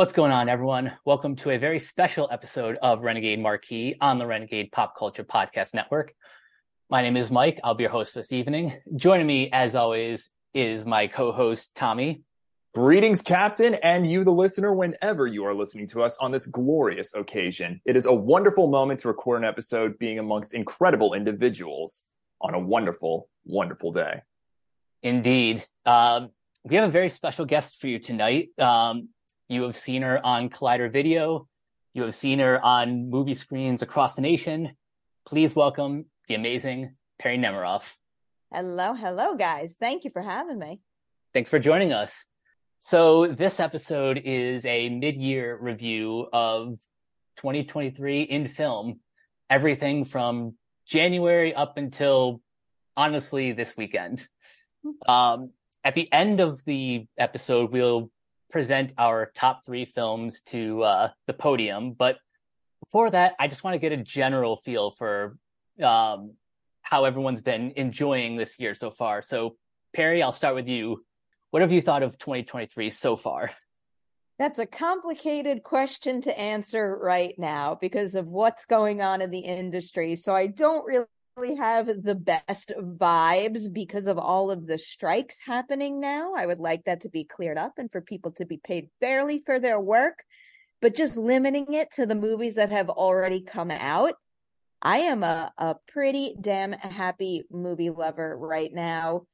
What's going on, everyone? Welcome to a very special episode of Renegade Marquee on the Renegade Pop Culture Podcast Network. My name is Mike. I'll be your host this evening. Joining me, as always, is my co-host Tommy. Greetings, Captain, and you, the listener, whenever you are listening to us on this glorious occasion. It is a wonderful moment to record an episode being amongst incredible individuals on a wonderful, wonderful day. Indeed. Um, we have a very special guest for you tonight. Um, you have seen her on Collider Video. You have seen her on movie screens across the nation. Please welcome the amazing Perri Nemiroff. Hello, hello, guys. Thank you for having me. Thanks for joining us. So this episode is a mid-year review of 2023 in film, everything from January up until honestly this weekend. Hmm. Um, at the end of the episode, we'll present our top three films to uh, the podium. But before that, I just want to get a general feel for um, how everyone's been enjoying this year so far. So, Perri, I'll start with you. What have you thought of 2023 so far? That's a complicated question to answer right now because of what's going on in the industry. So I don't really have the best vibes because of all of the strikes happening now. I would like that to be cleared up and for people to be paid fairly for their work, but just limiting it to the movies that have already come out. I am a, a pretty damn happy movie lover right now.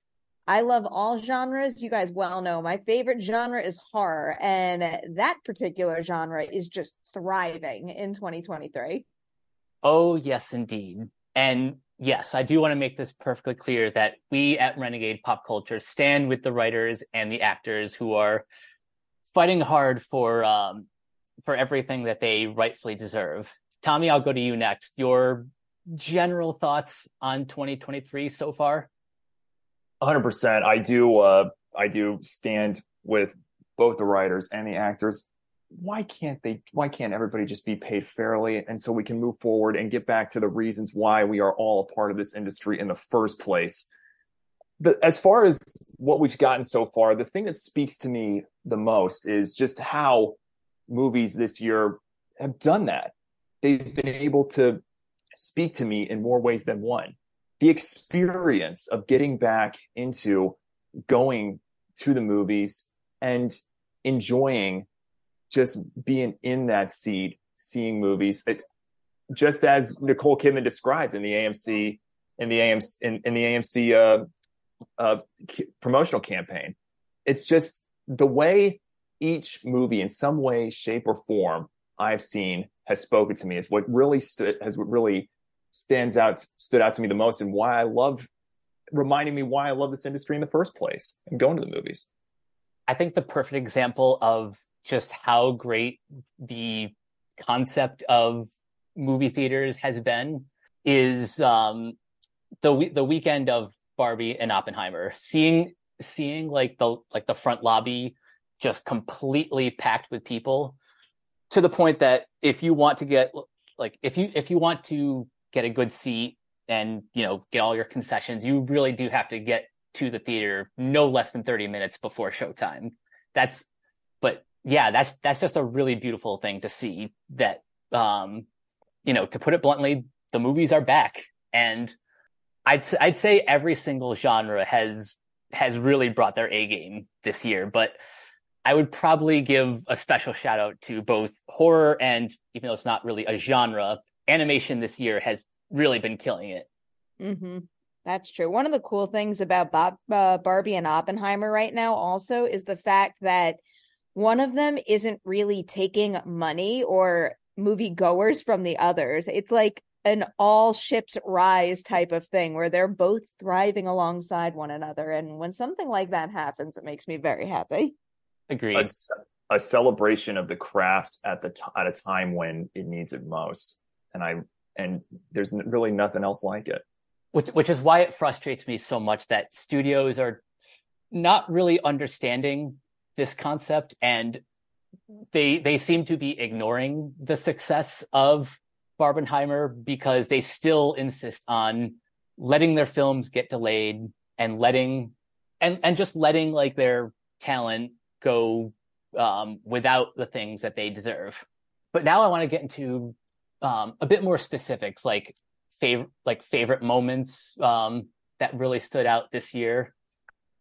I love all genres. You guys well know my favorite genre is horror, and that particular genre is just thriving in 2023. Oh, yes, indeed. And yes, I do want to make this perfectly clear that we at Renegade Pop Culture stand with the writers and the actors who are fighting hard for um, for everything that they rightfully deserve. Tommy, I'll go to you next. Your general thoughts on 2023 so far? 100%. I do uh, I do stand with both the writers and the actors why can't they why can't everybody just be paid fairly? And so we can move forward and get back to the reasons why we are all a part of this industry in the first place. The, as far as what we've gotten so far the thing that speaks to me the most is just how movies this year have done that. They've been able to speak to me in more ways than one. The experience of getting back into going to the movies and enjoying just being in that seat, seeing movies. It, just as Nicole Kidman described in the AMC in the AMC in, in the AMC uh, uh, promotional campaign. It's just the way each movie, in some way, shape, or form, I've seen has spoken to me is what really stood has what really stands out stood out to me the most, and why I love reminding me why I love this industry in the first place and going to the movies. I think the perfect example of just how great the concept of movie theaters has been is um, the the weekend of Barbie and Oppenheimer. Seeing seeing like the like the front lobby just completely packed with people to the point that if you want to get like if you if you want to get a good seat and you know get all your concessions, you really do have to get to the theater no less than 30 minutes before showtime. That's but yeah, that's that's just a really beautiful thing to see. That um, you know, to put it bluntly, the movies are back, and I'd I'd say every single genre has has really brought their A game this year. But I would probably give a special shout out to both horror and, even though it's not really a genre, animation this year has really been killing it. Mm-hmm. That's true. One of the cool things about Bob, uh, Barbie and Oppenheimer right now also is the fact that one of them isn't really taking money or movie goers from the others. It's like an all ships rise type of thing where they're both thriving alongside one another. And when something like that happens, it makes me very happy. Agreed. A, a celebration of the craft at the t- at a time when it needs it most, and I and there's really nothing else like it. Which, which is why it frustrates me so much that studios are not really understanding this concept and they they seem to be ignoring the success of Barbenheimer because they still insist on letting their films get delayed and letting and and just letting like their talent go um, without the things that they deserve. But now I want to get into um, a bit more specifics, like favorite like favorite moments um, that really stood out this year.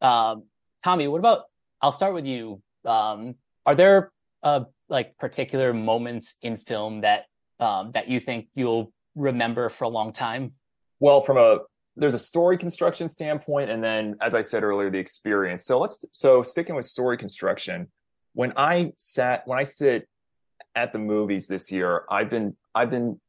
Um, Tommy, what about? I'll start with you. Um, are there uh, like particular moments in film that um, that you think you'll remember for a long time? Well, from a there's a story construction standpoint, and then as I said earlier, the experience. So let's so sticking with story construction. When I sat when I sit at the movies this year, I've been I've been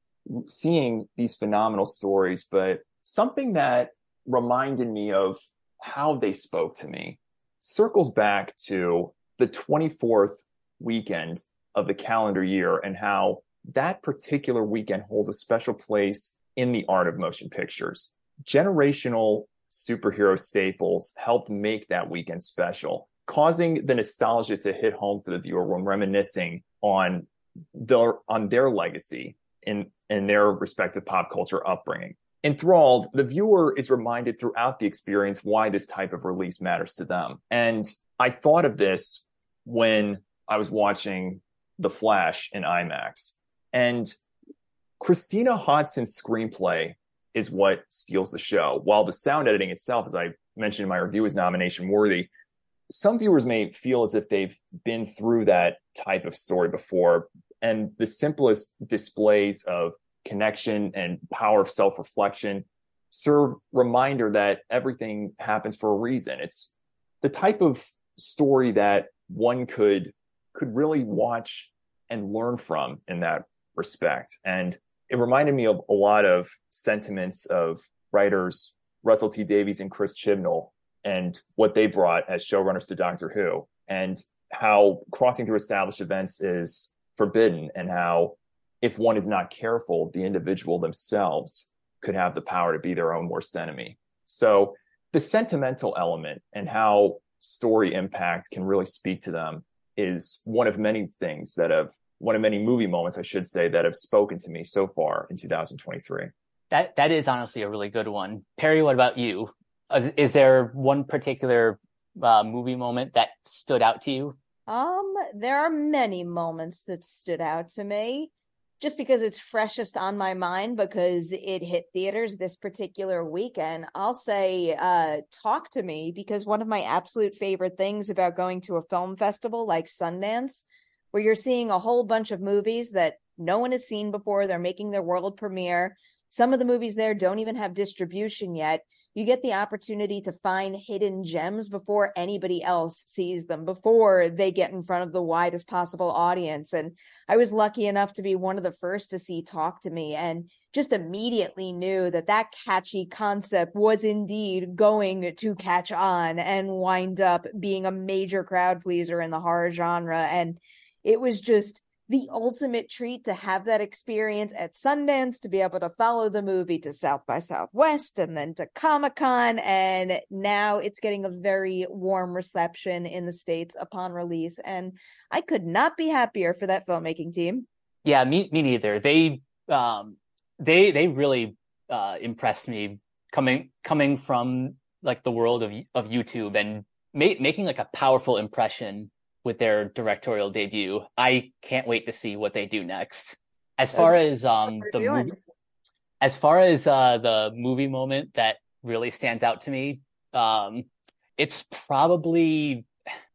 seeing these phenomenal stories, but something that reminded me of how they spoke to me circles back to the 24th weekend of the calendar year and how that particular weekend holds a special place in the art of motion pictures. Generational superhero staples helped make that weekend special, causing the nostalgia to hit home for the viewer when reminiscing on their on their legacy in in their respective pop culture upbringing. Enthralled, the viewer is reminded throughout the experience why this type of release matters to them. And I thought of this when I was watching The Flash in IMAX. And Christina Hodson's screenplay is what steals the show. While the sound editing itself, as I mentioned in my review, is nomination worthy, some viewers may feel as if they've been through that type of story before. And the simplest displays of connection and power of self reflection serve reminder that everything happens for a reason. It's the type of story that one could could really watch and learn from in that respect. And it reminded me of a lot of sentiments of writers Russell T Davies and Chris Chibnall and what they brought as showrunners to Doctor Who and how crossing through established events is forbidden and how if one is not careful, the individual themselves could have the power to be their own worst enemy. So the sentimental element and how story impact can really speak to them is one of many things that have one of many movie moments, I should say, that have spoken to me so far in 2023. That that is honestly a really good one. Perri, what about you? Uh, is there one particular uh, movie moment that stood out to you? Um, there are many moments that stood out to me just because it's freshest on my mind because it hit theaters this particular weekend i'll say uh, talk to me because one of my absolute favorite things about going to a film festival like sundance where you're seeing a whole bunch of movies that no one has seen before they're making their world premiere. Some of the movies there don't even have distribution yet you get the opportunity to find hidden gems before anybody else sees them, before they get in front of the widest possible audience. And I was lucky enough to be one of the first to see Talk to Me and just immediately knew that that catchy concept was indeed going to catch on and wind up being a major crowd pleaser in the horror genre. And it was just the ultimate treat to have that experience at Sundance, to be able to follow the movie to South by Southwest and then to Comic Con. And now it's getting a very warm reception in the States upon release. And I could not be happier for that filmmaking team. Yeah, me, me neither. They, um, they, they really, uh, impressed me coming, coming from like the world of, of YouTube and ma- making like a powerful impression with their directorial debut. I can't wait to see what they do next. As far as um the movie, as far as uh the movie moment that really stands out to me, um it's probably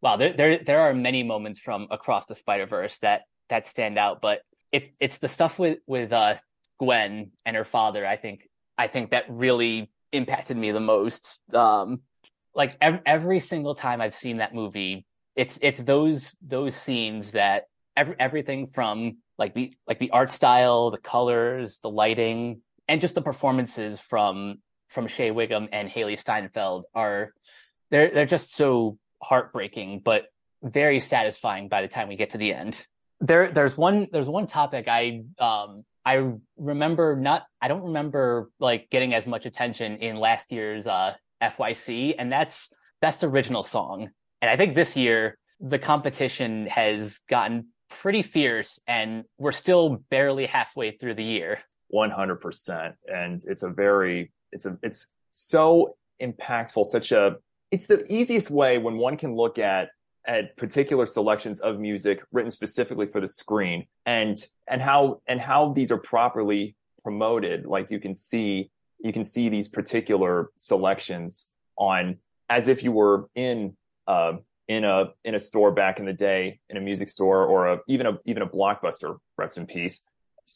well there there there are many moments from across the Spider Verse that that stand out, but it it's the stuff with with uh Gwen and her father. I think I think that really impacted me the most. Um, like every, every single time I've seen that movie, it's it's those those scenes that every, everything from like the like the art style, the colors, the lighting, and just the performances from from Shea Whigham and Hailee Steinfeld are they're they're just so heartbreaking, but very satisfying by the time we get to the end. There there's one there's one topic I um I remember not I don't remember like getting as much attention in last year's uh FYC and that's best original song. And I think this year the competition has gotten pretty fierce and we're still barely halfway through the year. 100%. And it's a very, it's a, it's so impactful, such a, it's the easiest way when one can look at at particular selections of music written specifically for the screen and and how and how these are properly promoted like you can see you can see these particular selections on as if you were in uh in a in a store back in the day in a music store or a even a even a blockbuster rest in peace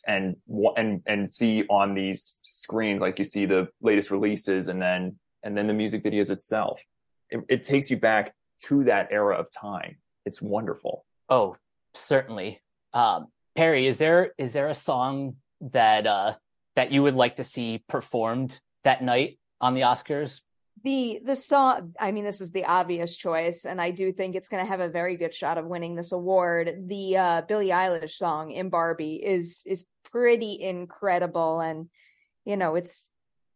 and and and see on these screens like you see the latest releases and then and then the music videos itself it, it takes you back to that era of time. It's wonderful. Oh, certainly. Um, Perri, is there is there a song that uh, that you would like to see performed that night on the Oscars? The the song, I mean, this is the obvious choice, and I do think it's going to have a very good shot of winning this award. The uh, Billie Eilish song in Barbie is is pretty incredible, and you know, it's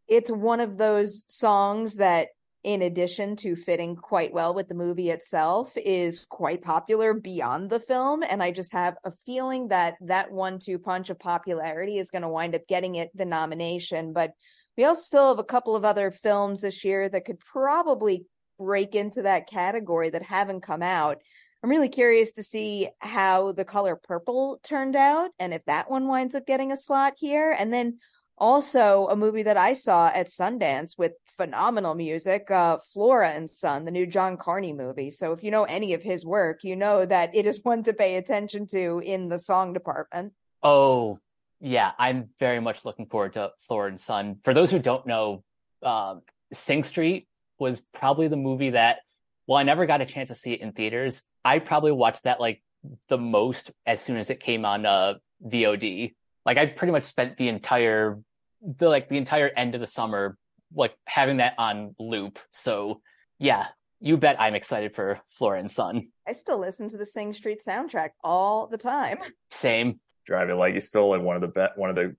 it's one of those songs that in addition to fitting quite well with the movie itself, is quite popular beyond the film. And I just have a feeling that that one two punch of popularity is going to wind up getting it the nomination. But we also still have a couple of other films this year that could probably break into that category that haven't come out. I'm really curious to see how the color purple turned out and if that one winds up getting a slot here. And then also a movie that I saw at Sundance with phenomenal music, uh, Flora and Son, the new John Carney movie. So if you know any of his work, you know that it is one to pay attention to in the song department. Oh, yeah, I'm very much looking forward to Flora and Son. For those who don't know, um, Sing Street was probably the movie that, well, I never got a chance to see it in theaters. I probably watched that like the most as soon as it came on uh, VOD. Like I pretty much spent the entire the like the entire end of the summer like having that on loop. So yeah, you bet I'm excited for Flora and Son. I still listen to the Sing Street soundtrack all the time. Same. Drive It Like You Stole It, one of the best, one of the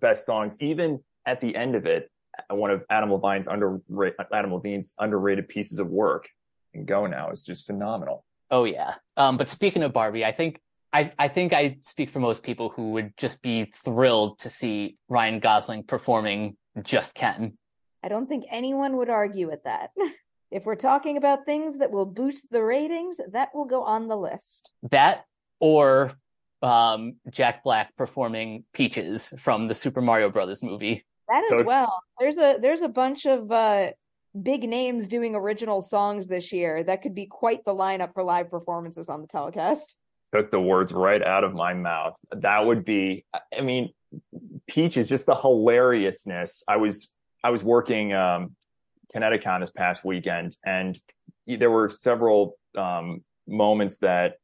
best songs. Even at the end of it, one of Adam Levine's under Adam Levine's underrated pieces of work. And Go Now is just phenomenal. Oh yeah. Um, but speaking of Barbie, I think I, I think I speak for most people who would just be thrilled to see Ryan Gosling performing Just Ken. I don't think anyone would argue with that. if we're talking about things that will boost the ratings, that will go on the list. That or um, Jack Black performing Peaches from the Super Mario Brothers movie. That as well. There's a there's a bunch of uh, big names doing original songs this year. That could be quite the lineup for live performances on the telecast took the words right out of my mouth. That would be, I mean, Peach is just the hilariousness. I was, I was working, um, Connecticut this past weekend and there were several, um, moments that,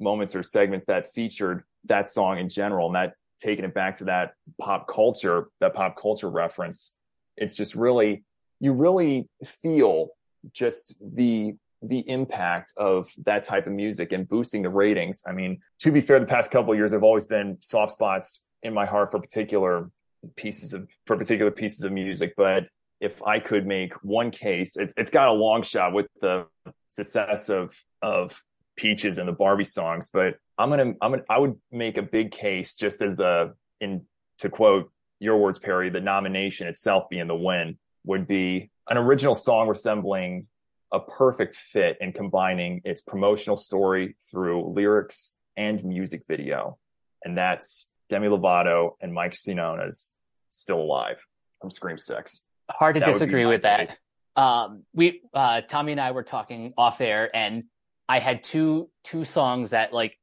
moments or segments that featured that song in general and that taking it back to that pop culture, that pop culture reference. It's just really, you really feel just the the impact of that type of music and boosting the ratings. I mean, to be fair, the past couple years have always been soft spots in my heart for particular pieces of for particular pieces of music. But if I could make one case, it's it's got a long shot with the success of of Peaches and the Barbie songs. But I'm gonna I'm gonna I would make a big case just as the in to quote your words, Perri, the nomination itself being the win would be an original song resembling a perfect fit in combining its promotional story through lyrics and music video. And that's Demi Lovato and Mike Shinoda's Still Alive from Scream 6. Hard to that disagree with that. Um, we, uh, Tommy and I were talking off air and I had two, two songs that like,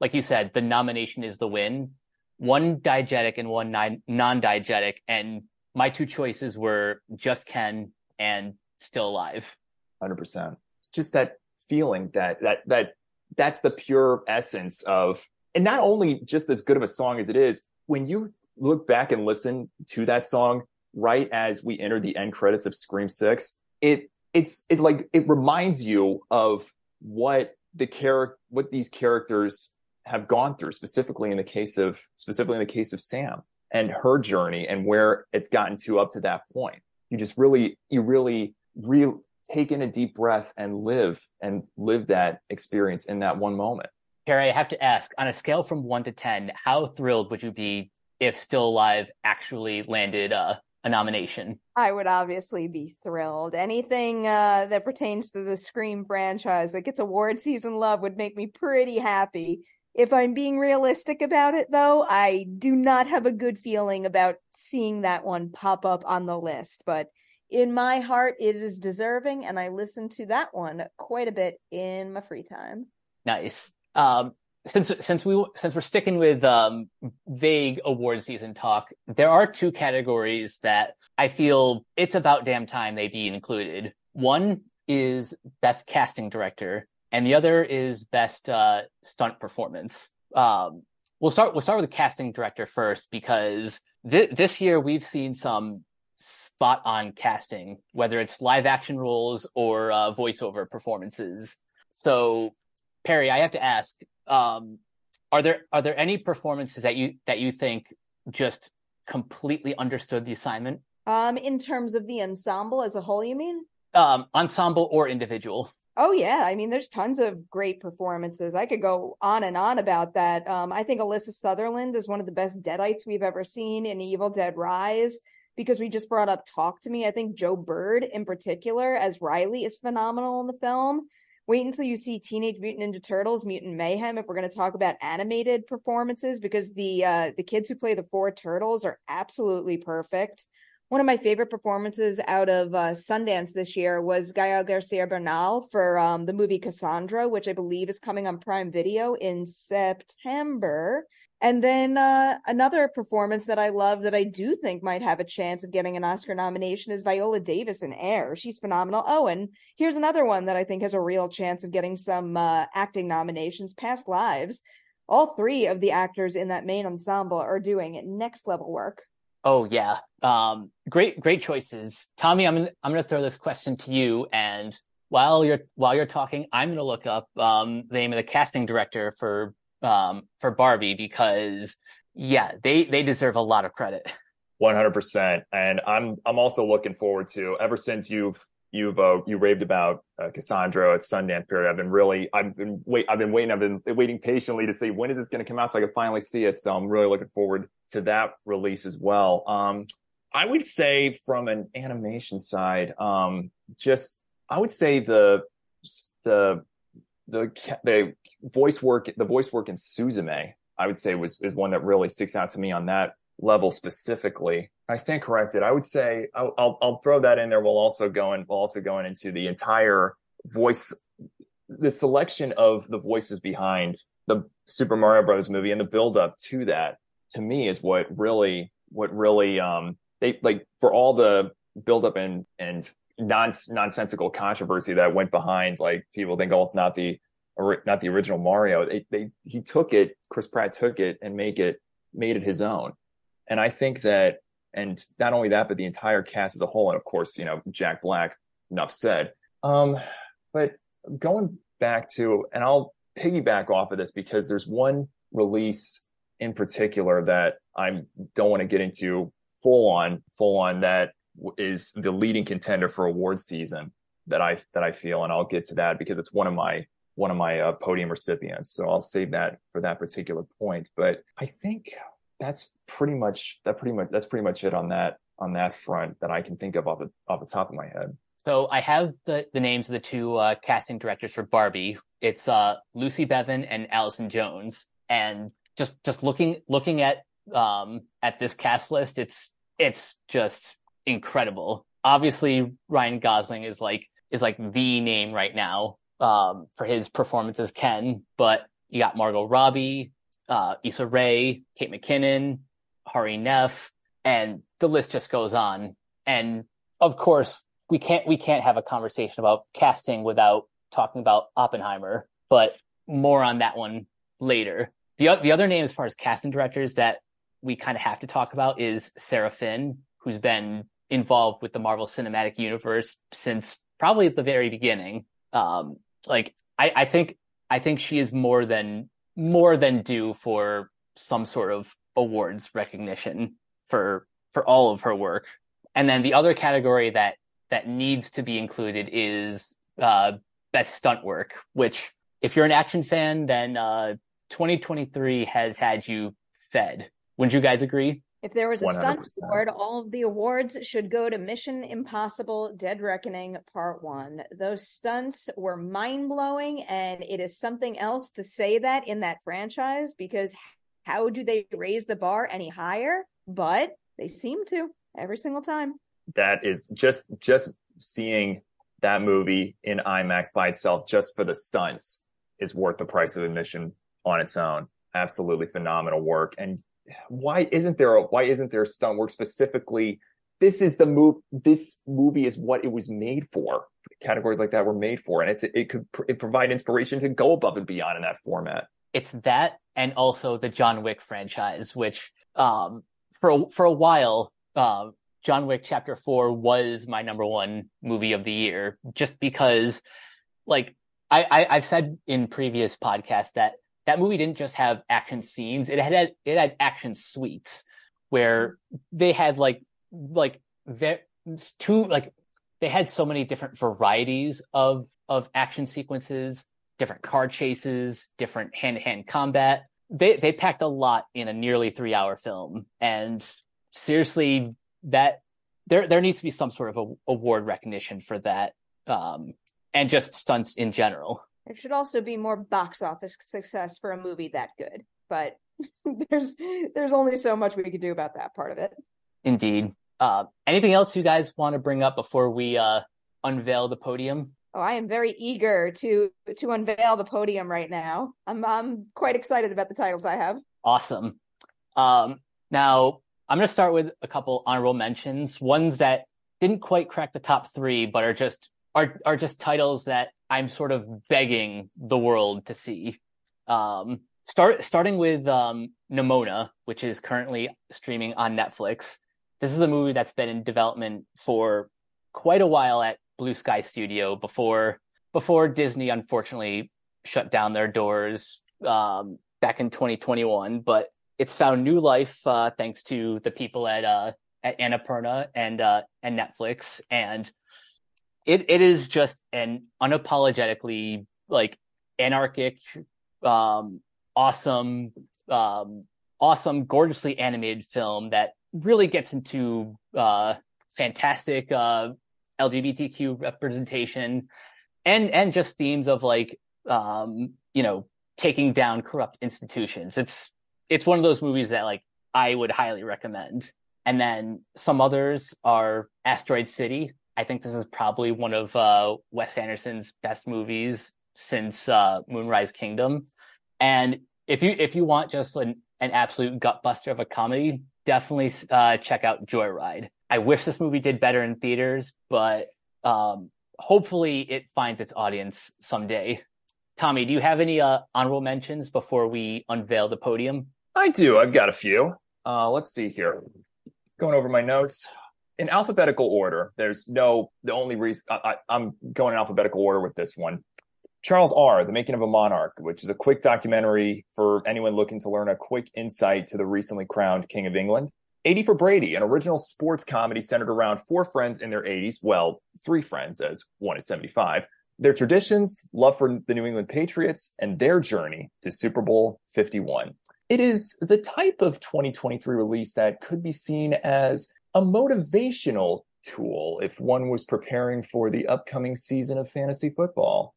like you said, the nomination is the win. One diegetic and one non-diegetic. And my two choices were Just Ken and Still Alive. Hundred percent. It's just that feeling that that that that's the pure essence of, and not only just as good of a song as it is. When you look back and listen to that song right as we enter the end credits of Scream Six, it it's it like it reminds you of what the character what these characters have gone through specifically in the case of specifically in the case of Sam and her journey and where it's gotten to up to that point. You just really you really real take in a deep breath and live and live that experience in that one moment. Harry, I have to ask on a scale from one to 10, how thrilled would you be if Still Alive actually landed uh, a nomination. I would obviously be thrilled. Anything uh, that pertains to the Scream franchise that gets award season love would make me pretty happy. If I'm being realistic about it, though, I do not have a good feeling about seeing that one pop up on the list. But in my heart, it is deserving, and I listen to that one quite a bit in my free time. Nice. Um, since since we since we're sticking with um, vague award season talk, there are two categories that I feel it's about damn time they be included. One is best casting director, and the other is best uh, stunt performance. Um, we'll start we'll start with the casting director first because th- this year we've seen some spot on casting, whether it's live action roles or uh, voiceover performances. So Perri, I have to ask, um, are there are there any performances that you that you think just completely understood the assignment? Um, in terms of the ensemble as a whole, you mean? Um, ensemble or individual? Oh yeah, I mean, there's tons of great performances. I could go on and on about that. Um, I think Alyssa Sutherland is one of the best Deadites we've ever seen in Evil Dead Rise because we just brought up Talk to Me. I think Joe Bird in particular as Riley is phenomenal in the film. Wait until you see Teenage Mutant Ninja Turtles: Mutant Mayhem if we're going to talk about animated performances because the uh, the kids who play the four turtles are absolutely perfect. One of my favorite performances out of uh, Sundance this year was Gael Garcia Bernal for um, the movie Cassandro, which I believe is coming on Prime Video in September. And then uh, another performance that I love that I do think might have a chance of getting an Oscar nomination is Viola Davis in Air. She's phenomenal. Oh, and here's another one that I think has a real chance of getting some uh, acting nominations Past Lives. All three of the actors in that main ensemble are doing next level work. Oh yeah, um, great great choices, Tommy. I'm I'm going to throw this question to you, and while you're while you're talking, I'm going to look up um, the name of the casting director for um, for Barbie because yeah, they they deserve a lot of credit. One hundred percent, and I'm I'm also looking forward to ever since you've you've uh, you raved about uh, Cassandro at Sundance period. I've been really I've been wait I've been waiting I've been waiting patiently to see when is this going to come out so I can finally see it. So I'm really looking forward to that release as well. Um, I would say from an animation side, um, just I would say the the the the voice work, the voice work in Suzume, I would say was is one that really sticks out to me on that level specifically. I stand corrected. I would say I'll, I'll, I'll throw that in there. We'll also go in. We'll also go into the entire voice, the selection of the voices behind the Super Mario Brothers movie and the build up to that. To me, is what really, what really, um, they like for all the build up and and non nonsensical controversy that went behind. Like people think, oh, it's not the or not the original Mario. They, they, he took it, Chris Pratt took it and make it, made it his own. And I think that, and not only that, but the entire cast as a whole, and of course, you know, Jack Black, enough said. Um, but going back to, and I'll piggyback off of this because there's one release in particular that I don't want to get into full on, full on that is the leading contender for award season that I, that I feel, and I'll get to that because it's one of my one of my uh, podium recipients. So I'll save that for that particular point. But I think that's pretty much that pretty much that's pretty much it on that on that front that I can think of off the off the top of my head. So I have the the names of the two uh, casting directors for Barbie. It's uh, Lucy Bevan and Allison Jones. And just just looking looking at um at this cast list, it's it's just incredible. Obviously, Ryan Gosling is like is like the name right now um, for his performance as Ken, but you got Margot Robbie, uh, Issa Rae, Kate McKinnon, Hari Nef, and the list just goes on. And of course, we can't we can't have a conversation about casting without talking about Oppenheimer, but more on that one later. The the other name as far as casting directors that we kind of have to talk about is Sarah Finn, who's been involved with the Marvel Cinematic Universe since probably at the very beginning. Um, like I, I think I think she is more than more than due for some sort of awards recognition for for all of her work. And then the other category that that needs to be included is uh, best stunt work, which if you're an action fan, then uh, 2023 has had you fed. Wouldn't you guys agree? If there was a stunt 100%. award, all of the awards should go to Mission Impossible Dead Reckoning Part 1. Those stunts were mind blowing, and it is something else to say that in that franchise because how do they raise the bar any higher? But they seem to every single time. that is just just seeing that movie in IMAX by itself just for the stunts is worth the price of admission on its own. Absolutely phenomenal work. And why isn't there a why isn't there a stunt work specifically? This is the move. This movie is what it was made for. Categories like that were made for, and it's it could pr- it provide inspiration to go above and beyond in that format. it's that and also the John Wick franchise, which um for for a while, um John Wick Chapter Four was my number one movie of the year, just because, like I, I I've said in previous podcasts that that movie didn't just have action scenes; it had it had action suites where they had like like two like they had so many different varieties of of action sequences different car chases, different hand-to-hand combat. They they packed a lot in a nearly three-hour film, and seriously, that there there needs to be some sort of a, award recognition for that, um, and just stunts in general. There should also be more box office success for a movie that good. But there's there's only so much we can do about that part of it. Indeed. Uh, anything else you guys want to bring up before we uh, unveil the podium? Oh, I am very eager to to unveil the podium right now. I'm I'm quite excited about the titles I have. Awesome. Um, now I'm going to start with a couple honorable mentions, ones that didn't quite crack the top three, but are just are are just titles that I'm sort of begging the world to see. Um, start starting with um, Nimona, which is currently streaming on Netflix. This is a movie that's been in development for quite a while at Blue Sky Studio before before Disney unfortunately shut down their doors um, back in 2021. But it's found new life uh, thanks to the people at uh, at Annapurna and uh, and Netflix, and it it is just an unapologetically like anarchic, um, awesome, um, awesome, gorgeously animated film that really gets into uh, fantastic uh, LGBTQ representation and and just themes of like um, you know taking down corrupt institutions. It's it's one of those movies that like I would highly recommend. And then some others are Asteroid City. I think this is probably one of uh, Wes Anderson's best movies since uh, Moonrise Kingdom. And if you if you want just an, an absolute gut buster of a comedy, definitely uh, check out Joyride. I wish this movie did better in theaters, but um, hopefully it finds its audience someday. Tommy, do you have any uh, honorable mentions before we unveil the podium? I do. I've got a few. Uh, let's see here. Going over my notes in alphabetical order. There's no the only reason I, I'm going in alphabetical order with this one. Charles R. The Making of a Monarch, which is a quick documentary for anyone looking to learn a quick insight to the recently crowned King of England. 80 for Brady, an original sports comedy centered around four friends in their 80s. Well, three friends, as one is 75. Their traditions, love for the New England Patriots, and their journey to Super Bowl 51. It is the type of 2023 release that could be seen as a motivational tool if one was preparing for the upcoming season of fantasy football.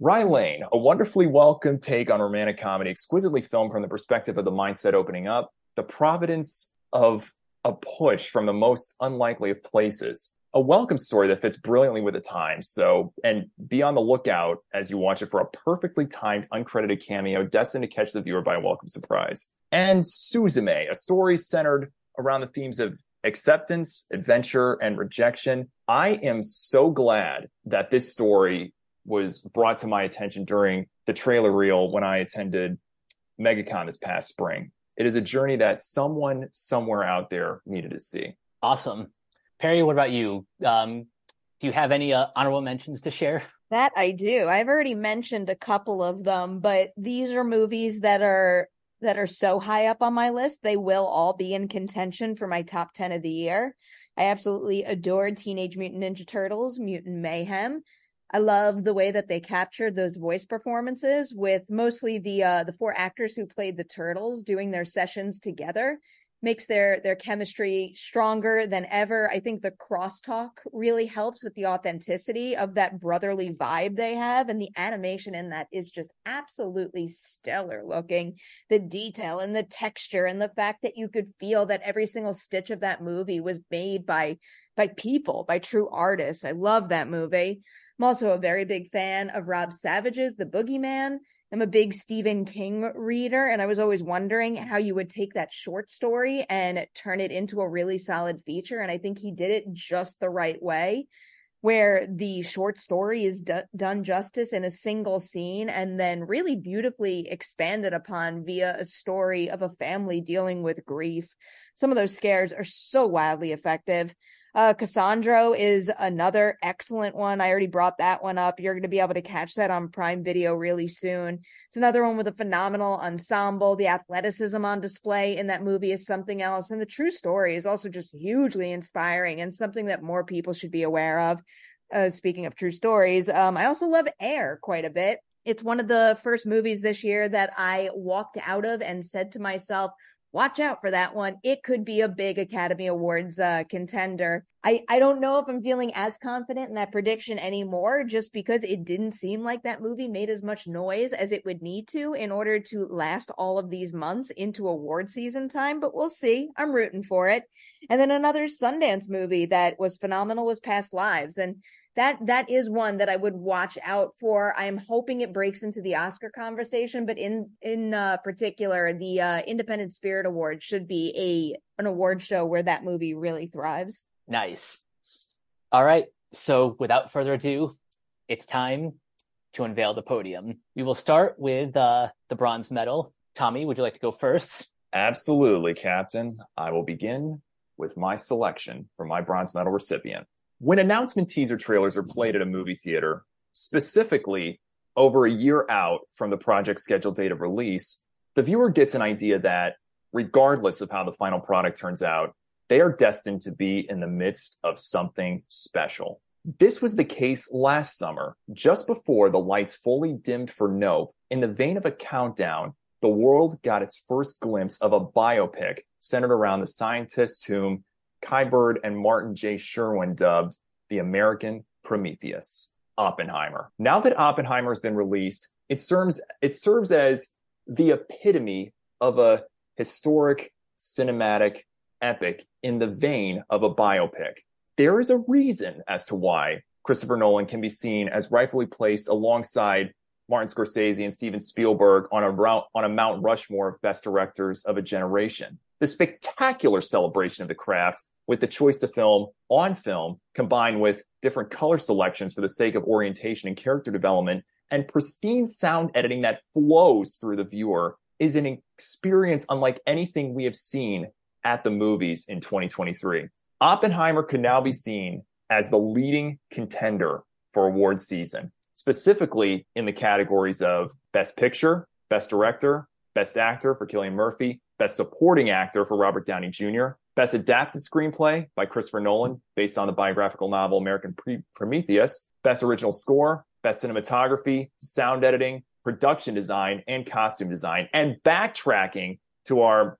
Rye Lane, a wonderfully welcome take on romantic comedy, exquisitely filmed from the perspective of the mindset opening up, the providence of a push from the most unlikely of places. A welcome story that fits brilliantly with the times. So, and be on the lookout as you watch it for a perfectly timed, uncredited cameo destined to catch the viewer by a welcome surprise. And Suzume, a story centered around the themes of acceptance, adventure, and rejection. I am so glad that this story was brought to my attention during the trailer reel when I attended MegaCon this past spring. It is a journey that someone somewhere out there needed to see. Awesome. Perri, what about you? Um, do you have any uh, honorable mentions to share? That I do. I've already mentioned a couple of them, but these are movies that are that are so high up on my list. They will all be in contention for my top 10 of the year. I absolutely adored Teenage Mutant Ninja Turtles, Mutant Mayhem. I love the way that they captured those voice performances with mostly the uh the four actors who played the turtles doing their sessions together. Makes their their chemistry stronger than ever. I think the crosstalk really helps with the authenticity of that brotherly vibe they have and the animation in that is just absolutely stellar looking. The detail and the texture and the fact that you could feel that every single stitch of that movie was made by by people, by true artists. I love that movie. I'm also a very big fan of Rob Savage's The Boogeyman I'm a big Stephen King reader, and I was always wondering how you would take that short story and turn it into a really solid feature. And I think he did it just the right way, where the short story is done justice in a single scene and then really beautifully expanded upon via a story of a family dealing with grief. Some of those scares are so wildly effective. Uh, Cassandro is another excellent one. I already brought that one up. You're going to be able to catch that on Prime Video really soon. It's another one with a phenomenal ensemble. The athleticism on display in that movie is something else. And the true story is also just hugely inspiring and something that more people should be aware of. Uh, speaking of true stories, um, I also love Air quite a bit. It's one of the first movies this year that I walked out of and said to myself, watch out for that one. It could be a big Academy Awards uh, contender. I, I don't know if I'm feeling as confident in that prediction anymore, just because it didn't seem like that movie made as much noise as it would need to in order to last all of these months into award season time. But we'll see. I'm rooting for it. And then another Sundance movie that was phenomenal was Past Lives. And that that is one that I would watch out for. I'm hoping it breaks into the Oscar conversation, but in in uh, particular, the uh, Independent Spirit Award should be a an award show where that movie really thrives. Nice. All right. So without further ado, it's time to unveil the podium. We will start with uh, the bronze medal. Tommy, would you like to go first? Absolutely, Captain. I will begin with my selection for my bronze medal recipient. When announcement teaser trailers are played at a movie theater, specifically over a year out from the project's scheduled date of release, the viewer gets an idea that, regardless of how the final product turns out, they are destined to be in the midst of something special. This was the case last summer, just before the lights fully dimmed for Nope. In the vein of a countdown, the world got its first glimpse of a biopic centered around the scientist whom Kai Bird and Martin J. Sherwin dubbed the American Prometheus, Oppenheimer. Now that Oppenheimer has been released, it serves it serves as the epitome of a historic cinematic epic in the vein of a biopic. There is a reason as to why Christopher Nolan can be seen as rightfully placed alongside Martin Scorsese and Steven Spielberg on a on a Mount Rushmore of best directors of a generation the spectacular celebration of the craft with the choice to film on film combined with different color selections for the sake of orientation and character development and pristine sound editing that flows through the viewer is an experience unlike anything we have seen at the movies in 2023. Oppenheimer could now be seen as the leading contender for award season, specifically in the categories of Best Picture, Best Director, Best Actor for Cillian Murphy, Best Supporting Actor for Robert Downey Jr., Best Adapted Screenplay by Christopher Nolan, based on the biographical novel American Prometheus, Best Original Score, Best Cinematography, Sound Editing, Production Design, and Costume Design. And backtracking to our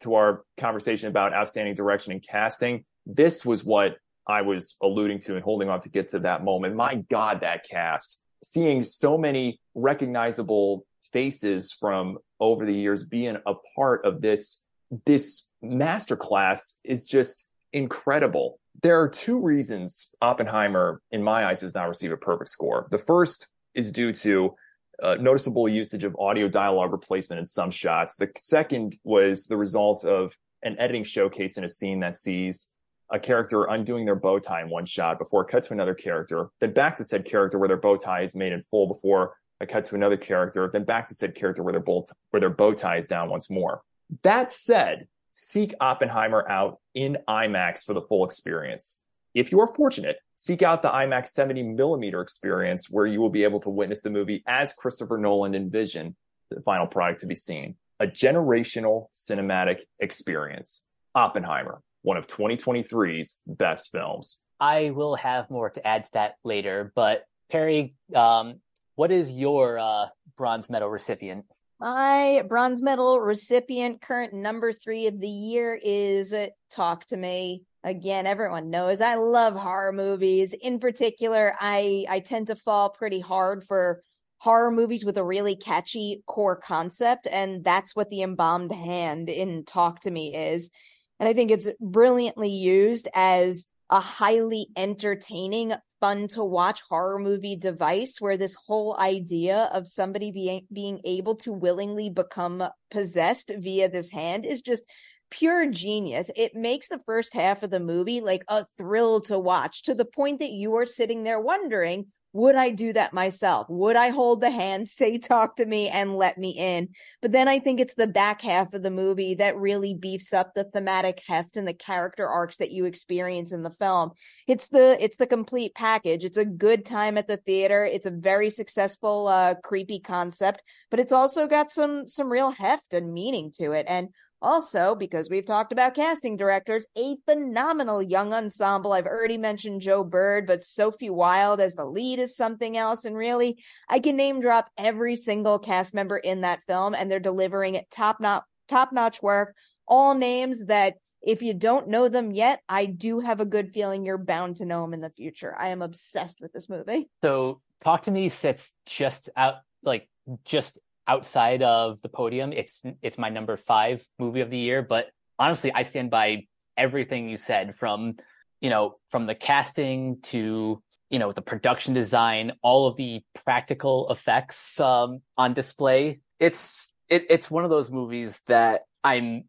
to our conversation about outstanding direction and casting, this was what I was alluding to and holding on to get to that moment. My God, that cast! Seeing so many recognizable faces from over the years being a part of this this masterclass is just incredible. There are two reasons Oppenheimer, in my eyes, does not receive a perfect score. The first is due to uh, noticeable usage of audio dialogue replacement in some shots. The second was the result of an editing showcase in a scene that sees a character undoing their bow tie in one shot before cut to another character, then back to said character where their bow tie is made in full before I cut to another character, then back to said character where their bolt where their bow tie is down once more. That said, seek Oppenheimer out in IMAX for the full experience. If you are fortunate, seek out the IMAX 70 millimeter experience where you will be able to witness the movie as Christopher Nolan envisioned the final product to be seen. A generational cinematic experience. Oppenheimer, one of 2023's best films. I will have more to add to that later, but Perri, um, what is your uh, bronze medal recipient? My bronze medal recipient, current number three of the year, is Talk to Me. Again, everyone knows I love horror movies. In particular, I I tend to fall pretty hard for horror movies with a really catchy core concept, and that's what the embalmed hand in Talk to Me is. And I think it's brilliantly used as a highly entertaining, fun to watch horror movie device where this whole idea of somebody being being able to willingly become possessed via this hand is just pure genius. It makes the first half of the movie like a thrill to watch to the point that you are sitting there wondering would I do that myself? Would I hold the hand, say, talk to me and let me in? But then I think it's the back half of the movie that really beefs up the thematic heft and the character arcs that you experience in the film. It's the, it's the complete package. It's a good time at the theater. It's a very successful, uh, creepy concept, but it's also got some, some real heft and meaning to it. And also, because we've talked about casting directors, a phenomenal young ensemble. I've already mentioned Joe Bird, but Sophie Wilde as the lead is something else. And really, I can name drop every single cast member in that film, and they're delivering top notch, top notch work. All names that if you don't know them yet, I do have a good feeling you're bound to know them in the future. I am obsessed with this movie. So, Talk to Me sits just out, like, just outside of the podium, it's it's my number five movie of the year. But honestly, I stand by everything you said from you know from the casting to you know the production design, all of the practical effects um, on display. It's it, it's one of those movies that I'm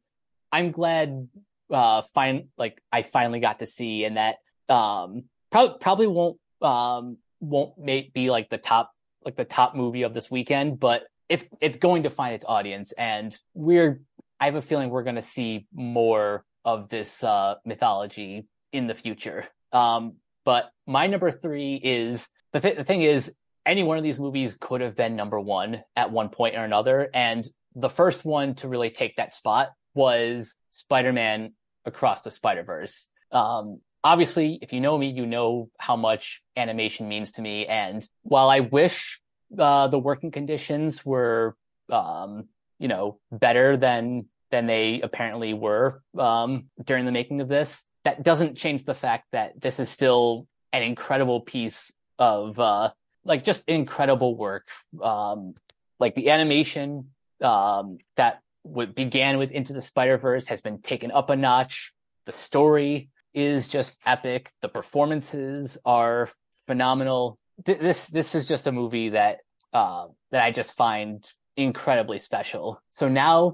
I'm glad uh fine like I finally got to see and that um probably probably won't um won't make be like the top like the top movie of this weekend, but it's it's going to find its audience, and we're I have a feeling we're going to see more of this uh, mythology in the future. Um, but my number three is the, th- the thing is any one of these movies could have been number one at one point or another, and the first one to really take that spot was Spider-Man Across the Spider-Verse. Um, obviously, if you know me, you know how much animation means to me. And while I wish uh, the working conditions were, um, you know, better than than they apparently were um, during the making of this. That doesn't change the fact that this is still an incredible piece of uh, like just incredible work. Um, like the animation um, that w- began with Into the Spider Verse has been taken up a notch. The story is just epic. The performances are phenomenal th- this this is just a movie that uh, that I just find incredibly special. So now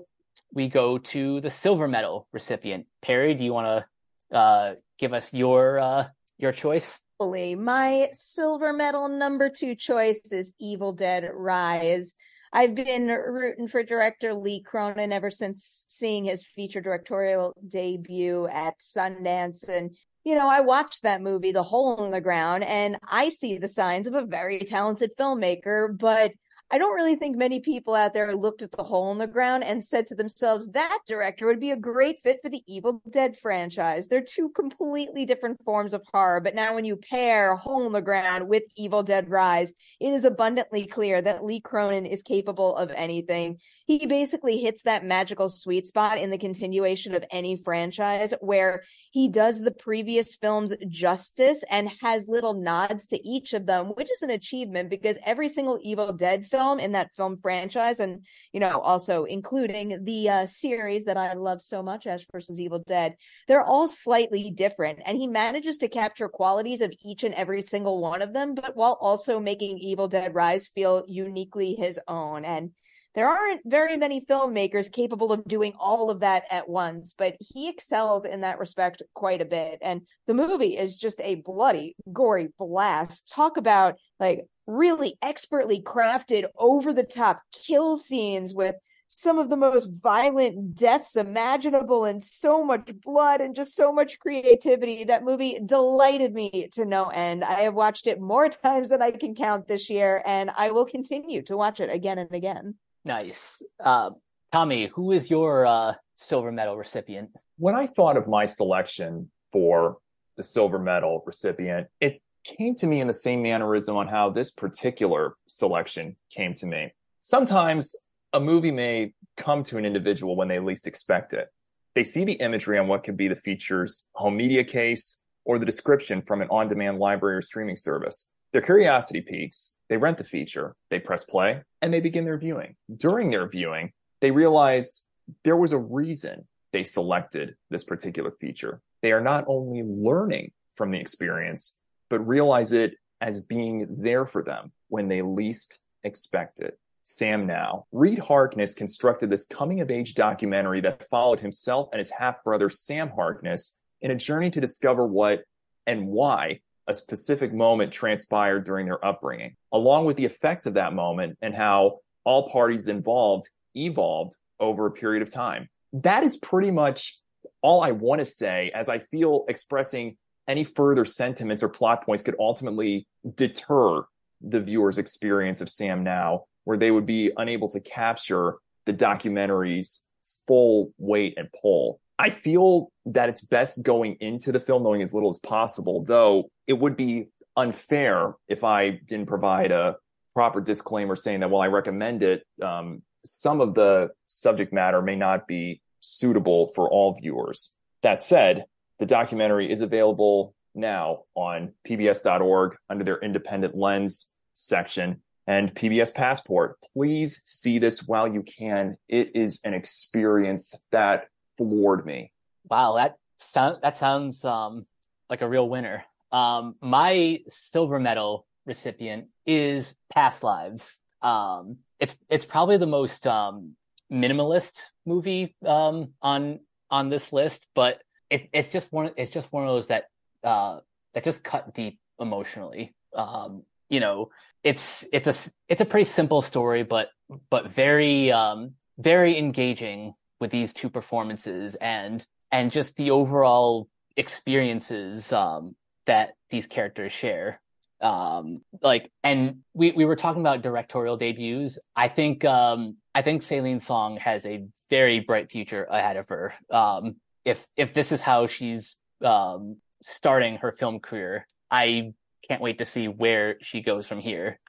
we go to the silver medal recipient. Perri, do you want to uh, give us your uh, your choice? My silver medal number two choice is Evil Dead Rise. I've been rooting for director Lee Cronin ever since seeing his feature directorial debut at Sundance. And you know, I watched that movie, The Hole in the Ground, and I see the signs of a very talented filmmaker, but I don't really think many people out there looked at the hole in the ground and said to themselves, that director would be a great fit for the Evil Dead franchise. They're two completely different forms of horror. But now when you pair Hole in the Ground with Evil Dead Rise, it is abundantly clear that Lee Cronin is capable of anything. He basically hits that magical sweet spot in the continuation of any franchise where he does the previous films justice and has little nods to each of them, which is an achievement because every single Evil Dead film in that film franchise and you know also including the uh, series that i love so much ash versus evil dead they're all slightly different. And he manages to capture qualities of each and every single one of them but while also making evil dead rise feel uniquely his own. And there aren't very many filmmakers capable of doing all of that at once, but he excels in that respect quite a bit. And the movie is just a bloody, gory blast. Talk about like really expertly crafted over the top kill scenes with some of the most violent deaths imaginable and so much blood and just so much creativity. That movie delighted me to no end. I have watched it more times than I can count this year, and I will continue to watch it again and again. Nice. Uh, Tommy, who is your uh, silver medal recipient? When I thought of my selection for the silver medal recipient, it came to me in the same mannerism on how this particular selection came to me. Sometimes a movie may come to an individual when they least expect it. They see the imagery on what could be the feature's home media case or the description from an on demand library or streaming service. Their curiosity peaks, they rent the feature, they press play, and they begin their viewing. During their viewing, they realize there was a reason they selected this particular feature. They are not only learning from the experience, but realize it as being there for them when they least expect it. Sam Now. Reed Harkness constructed this coming of age documentary that followed himself and his half brother Sam Harkness in a journey to discover what and why a specific moment transpired during their upbringing, along with the effects of that moment and how all parties involved evolved over a period of time. That is pretty much all I want to say, as I feel expressing any further sentiments or plot points could ultimately deter the viewer's experience of Sam Now where they would be unable to capture the documentary's full weight and pull. I feel that it's best going into the film knowing as little as possible, though it would be unfair if I didn't provide a proper disclaimer saying that while I recommend it, um, some of the subject matter may not be suitable for all viewers. That said, the documentary is available now on pbs.org under their independent lens section and PBS Passport. Please see this while you can. It is an experience that floored me. Wow, that sound that sounds um, like a real winner. Um, my silver medal recipient is Past Lives. Um, it's it's probably the most um, minimalist movie um, on on this list, but it, it's just one it's just one of those that uh, that just cut deep emotionally. Um, you know, it's it's a it's a pretty simple story, but but very um, very engaging with these two performances and and just the overall experiences um, that these characters share. Um, like, and we we were talking about directorial debuts. I think um, I think Celine Song has a very bright future ahead of her. Um, if if this is how she's um, starting her film career, I can't wait to see where she goes from here.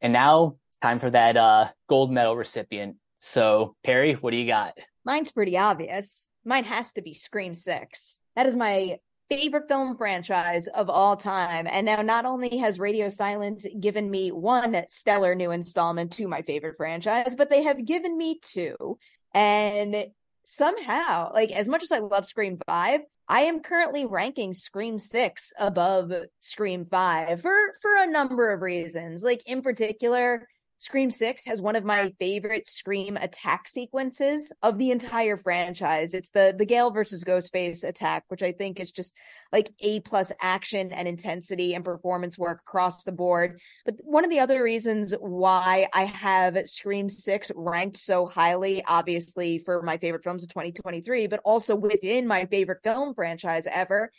And now it's time for that uh, gold medal recipient. So, Perri, what do you got? Mine's pretty obvious. Mine has to be Scream 6. That is my favorite film franchise of all time. And now not only has Radio Silence given me one stellar new installment to my favorite franchise, but they have given me two. And somehow, like as much as I love Scream 5, I am currently ranking Scream 6 above Scream 5 for for a number of reasons. Like in particular, Scream 6 has one of my favorite Scream attack sequences of the entire franchise. It's the the Gale versus Ghostface attack, which I think is just like A plus action and intensity and performance work across the board. But one of the other reasons why I have Scream 6 ranked so highly, obviously for my favorite films of 2023, but also within my favorite film franchise ever,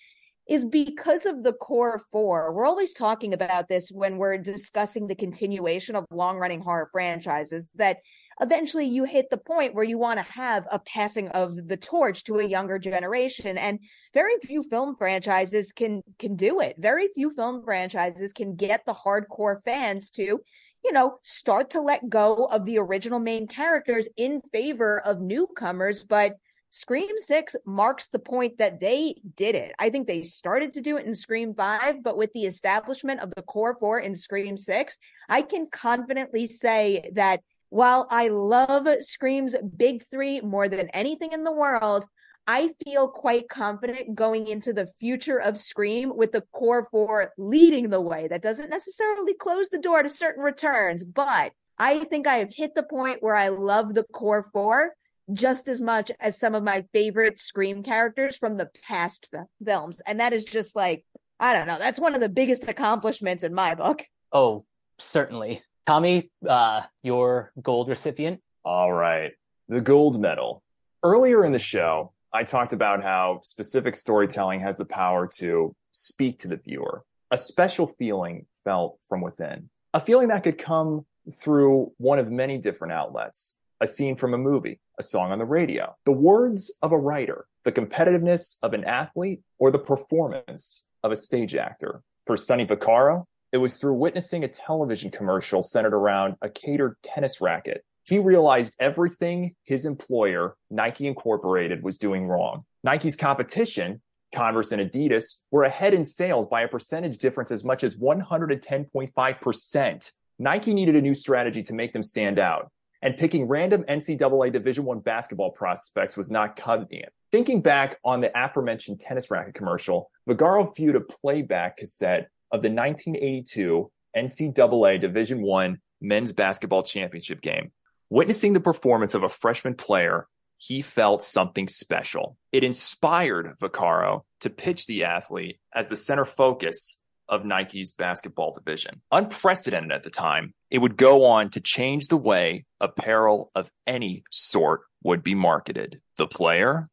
is because of the core four. We're always talking about this when we're discussing the continuation of long running horror franchises that eventually you hit the point where you want to have a passing of the torch to a younger generation and very few film franchises can can do it very few film franchises can get the hardcore fans to you know start to let go of the original main characters in favor of newcomers but Scream 6 marks the point that they did it. I think they started to do it in Scream 5, but with the establishment of the core four in Scream 6, I can confidently say that while I love Scream's big three more than anything in the world, I feel quite confident going into the future of Scream with the core four leading the way. That doesn't necessarily close the door to certain returns, but I think I have hit the point where I love the core four just as much as some of my favorite Scream characters from the past films. And that is just like, I don't know, that's one of the biggest accomplishments in my book. Oh, certainly. Tommy, uh, your gold recipient. All right. The gold medal. Earlier in the show, I talked about how specific storytelling has the power to speak to the viewer. A special feeling felt from within. A feeling that could come through one of many different outlets a scene from a movie, a song on the radio, the words of a writer, the competitiveness of an athlete, or the performance of a stage actor. For Sonny Vaccaro, it was through witnessing a television commercial centered around a catered tennis racket he realized everything his employer, Nike Incorporated, was doing wrong. Nike's competition, Converse and Adidas, were ahead in sales by a percentage difference as much as 110.5%. Nike needed a new strategy to make them stand out and picking random NCAA Division One basketball prospects was not convenient. Thinking back on the aforementioned tennis racket commercial, Vaccaro viewed a playback cassette of the 1982 NCAA Division One men's basketball championship game. Witnessing the performance of a freshman player, he felt something special. It inspired Vaccaro to pitch the athlete as the center focus of Nike's basketball division. Unprecedented at the time, it would go on to change the way apparel of any sort would be marketed. The player,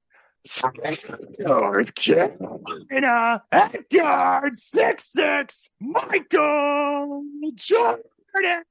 North Carolina at guard six six Michael Jordan.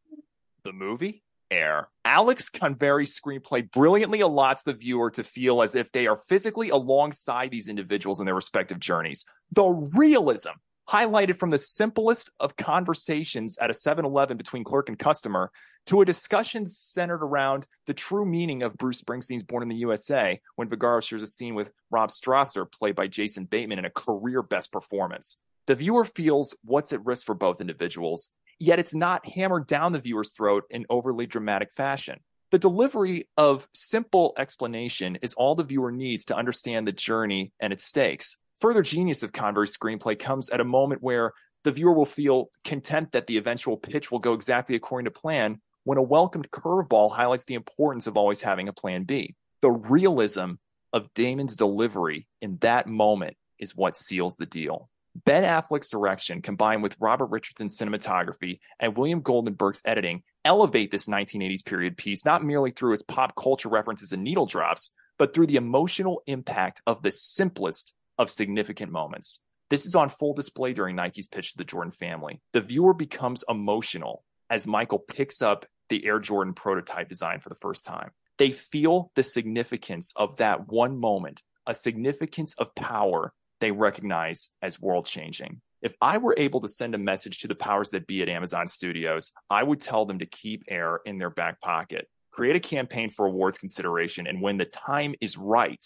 The movie Air. Alex Convery's screenplay brilliantly allots the viewer to feel as if they are physically alongside these individuals in their respective journeys. The realism highlighted from the simplest of conversations at a 7-Eleven between clerk and customer to a discussion centered around the true meaning of Bruce Springsteen's Born in the USA when Vaccaro shares a scene with Rob Strasser, played by Jason Bateman, in a career best performance. The viewer feels what's at risk for both individuals, yet it's not hammered down the viewer's throat in overly dramatic fashion. The delivery of simple explanation is all the viewer needs to understand the journey and its stakes. Further genius of Convery's screenplay comes at a moment where the viewer will feel content that the eventual pitch will go exactly according to plan when a welcomed curveball highlights the importance of always having a plan B. The realism of Damon's delivery in that moment is what seals the deal. Ben Affleck's direction, combined with Robert Richardson's cinematography and William Goldenberg's editing, elevate this 1980s period piece not merely through its pop culture references and needle drops, but through the emotional impact of the simplest of significant moments. This is on full display during Nike's pitch to the Jordan family. The viewer becomes emotional as Michael picks up the Air Jordan prototype design for the first time. They feel the significance of that one moment, a significance of power they recognize as world changing. If I were able to send a message to the powers that be at Amazon Studios, I would tell them to keep Air in their back pocket, create a campaign for awards consideration, and when the time is right,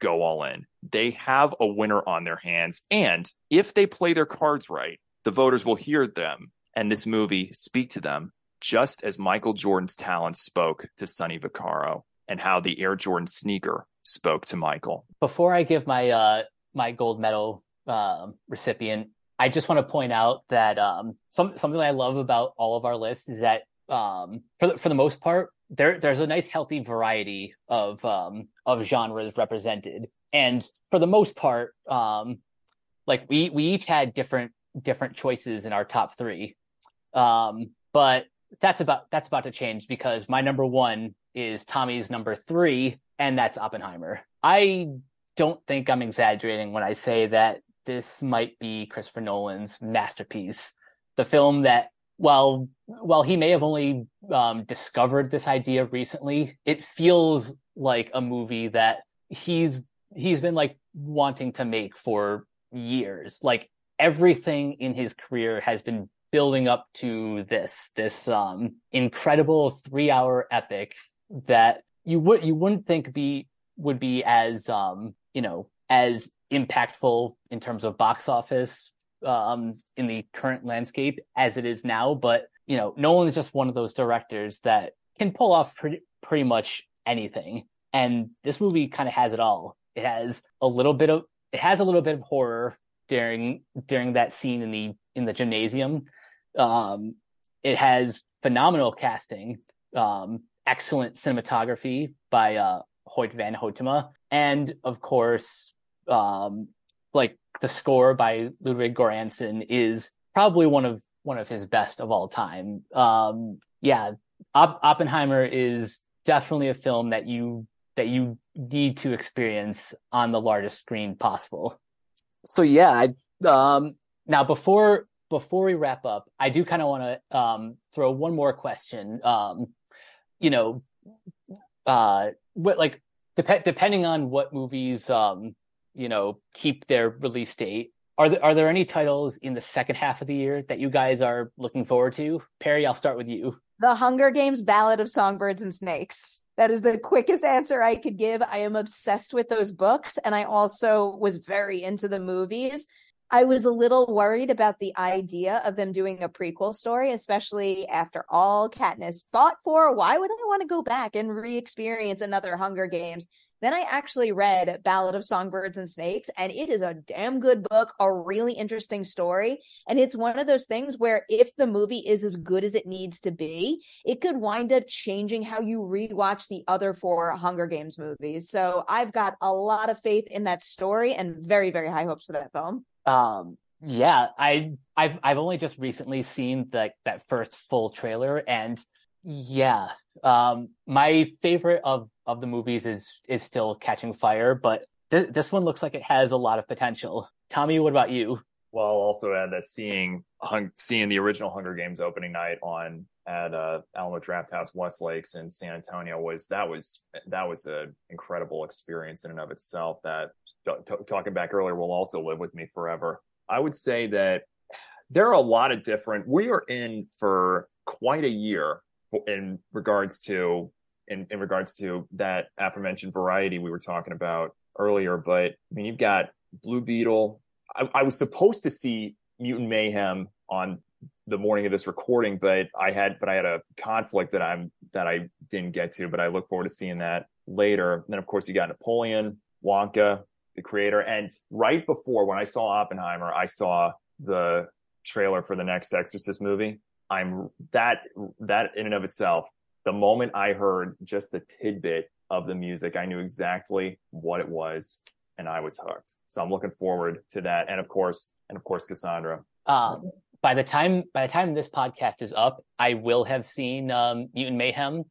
go all in. They have a winner on their hands. And if they play their cards right, the voters will hear them and this movie speak to them, just as Michael Jordan's talent spoke to Sonny Vaccaro and how the Air Jordan sneaker spoke to Michael. Before I give my uh, my gold medal uh, recipient, I just want to point out that um, some, something I love about all of our lists is that um, for the, for the most part, there there's a nice healthy variety of um of genres represented. And for the most part um like we we each had different different choices in our top 3 um but that's about that's about to change because my number 1 is Tommy's number 3 and that's Oppenheimer. I don't think i'm exaggerating when i say that this might be Christopher Nolan's masterpiece. The film that while while he may have only um, discovered this idea recently, it feels like a movie that he's he's been like wanting to make for years. Like everything in his career has been building up to this this um, incredible three hour epic that you would you wouldn't think be would be as um, you know as impactful in terms of box office um, in the current landscape as it is now. But you know, Nolan is just one of those directors that can pull off pretty pretty much anything. And this movie kind of has it all. It has a little bit of it has a little bit of horror during during that scene in the in the gymnasium. Um, it has phenomenal casting, um, excellent cinematography by uh, Hoyt van Hoytema, and of course, um, like the score by Ludwig Göransson is probably one of one of his best of all time. Um, yeah, Opp- Oppenheimer is definitely a film that you that you need to experience on the largest screen possible. So yeah, I, um, now before before we wrap up, I do kind of want to um, throw one more question. Um, you know, uh, what like dep- depending on what movies um, you know, keep their release date. Are there, are there any titles in the second half of the year that you guys are looking forward to? Perri, I'll start with you. The Hunger Games Ballad of Songbirds and Snakes. That is the quickest answer I could give. I am obsessed with those books, and I also was very into the movies. I was a little worried about the idea of them doing a prequel story, especially after all Katniss fought for. Why would I want to go back and re experience another Hunger Games? Then I actually read Ballad of Songbirds and Snakes, and it is a damn good book, a really interesting story. And it's one of those things where if the movie is as good as it needs to be, it could wind up changing how you rewatch the other four Hunger Games movies. So I've got a lot of faith in that story and very, very high hopes for that film. Um, yeah, I I've I've only just recently seen that that first full trailer, and yeah, um, my favorite of of the movies is is still Catching Fire, but th- this one looks like it has a lot of potential. Tommy, what about you? Well, I'll also add that seeing hung, seeing the original Hunger Games opening night on at uh, Alamo Drafthouse West Lakes in San Antonio was that was that was an incredible experience in and of itself. That t- talking back earlier will also live with me forever. I would say that there are a lot of different. We are in for quite a year in regards to in, in regards to that aforementioned variety we were talking about earlier. But I mean, you've got Blue Beetle. I, I was supposed to see Mutant Mayhem on the morning of this recording, but I had but I had a conflict that I'm that I didn't get to, but I look forward to seeing that later. And then of course you got Napoleon, Wonka, the creator, and right before when I saw Oppenheimer, I saw the trailer for the next Exorcist movie. I'm that that in and of itself, the moment I heard just the tidbit of the music, I knew exactly what it was and I was hooked. So I'm looking forward to that. And of course, and of course, Cassandro. Um, by the time by the time this podcast is up, I will have seen um, Mutant Mayhem.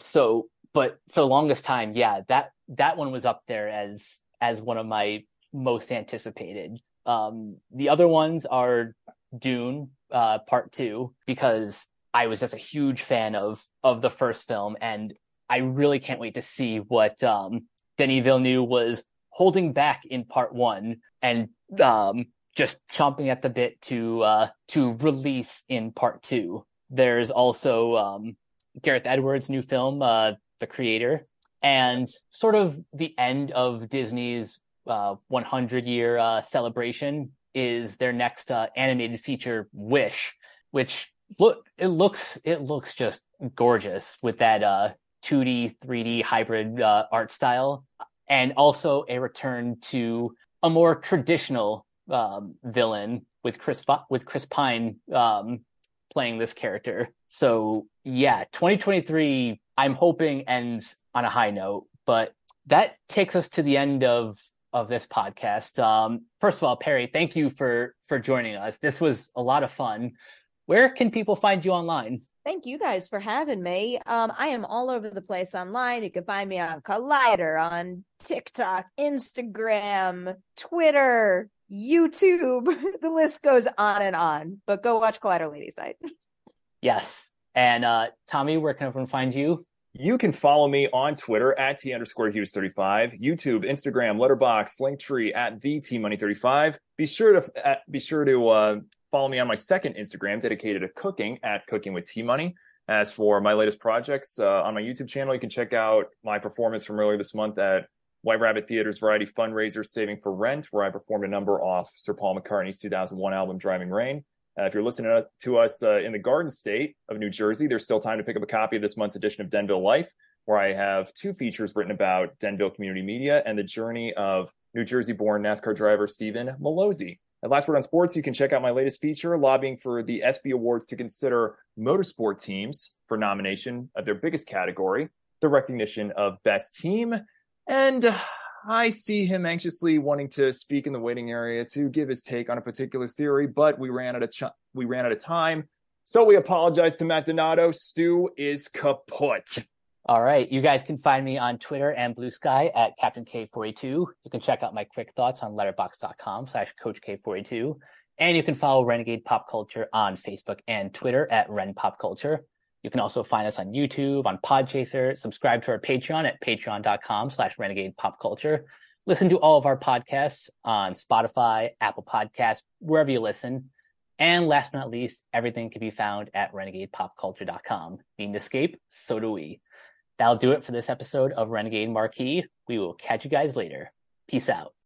So, but for the longest time, yeah, that that one was up there as as one of my most anticipated. Um, the other ones are Dune uh, Part Two because I was just a huge fan of of the first film, and I really can't wait to see what um, Denis Villeneuve was holding back in Part One and um, just chomping at the bit to uh, to release in part two. There's also um, Gareth Edwards' new film, uh, The Creator, and sort of the end of Disney's uh, 100 year uh, celebration is their next uh, animated feature, Wish, which look it looks it looks just gorgeous with that uh 2D uh, 3D hybrid uh, art style, and also a return to a more traditional um, villain with Chris with Chris Pine um, playing this character. So yeah, 2023. I'm hoping ends on a high note, but that takes us to the end of of this podcast. Um, first of all, Perri, thank you for for joining us. This was a lot of fun. Where can people find you online? Thank you guys for having me. Um, I am all over the place online. You can find me on Collider, on TikTok, Instagram, Twitter, YouTube. the list goes on and on. But go watch Collider Ladies Night. Yes. And uh, Tommy, where can everyone find you? You can follow me on Twitter at T underscore Hughes 35, YouTube, Instagram, Letterboxd, Linktree at the T Money 35. Be sure to uh, be sure to uh, follow me on my second Instagram dedicated to cooking at Cooking with T Money. As for my latest projects uh, on my YouTube channel, you can check out my performance from earlier this month at White Rabbit Theater's variety fundraiser Saving for Rent, where I performed a number off Sir Paul McCartney's 2001 album Driving Rain. Uh, if you're listening to us uh, in the Garden State of New Jersey, there's still time to pick up a copy of this month's edition of Denville Life, where I have two features written about Denville community media and the journey of New Jersey born NASCAR driver Stephen Mallozzi. At Last Word on Sports, you can check out my latest feature, lobbying for the ESPY Awards to consider motorsport teams for nomination of their biggest category, the recognition of best team. And I see him anxiously wanting to speak in the waiting area to give his take on a particular theory, but we ran out of ch- we ran out of time. So we apologize to Matt Donato. Stu is kaput. All right. You guys can find me on Twitter and Blue Sky at Captain K42. You can check out my quick thoughts on letterboxd.com slash Coach K42. And you can follow Renegade Pop Culture on Facebook and Twitter at Ren Pop Culture. You can also find us on YouTube, on Podchaser, subscribe to our Patreon at patreon.com slash renegade pop culture. Listen to all of our podcasts on Spotify, Apple Podcasts, wherever you listen. And last but not least, everything can be found at renegadepopculture.com. Need an escape? So do we. That'll do it for this episode of Renegade Marquee. We will catch you guys later. Peace out.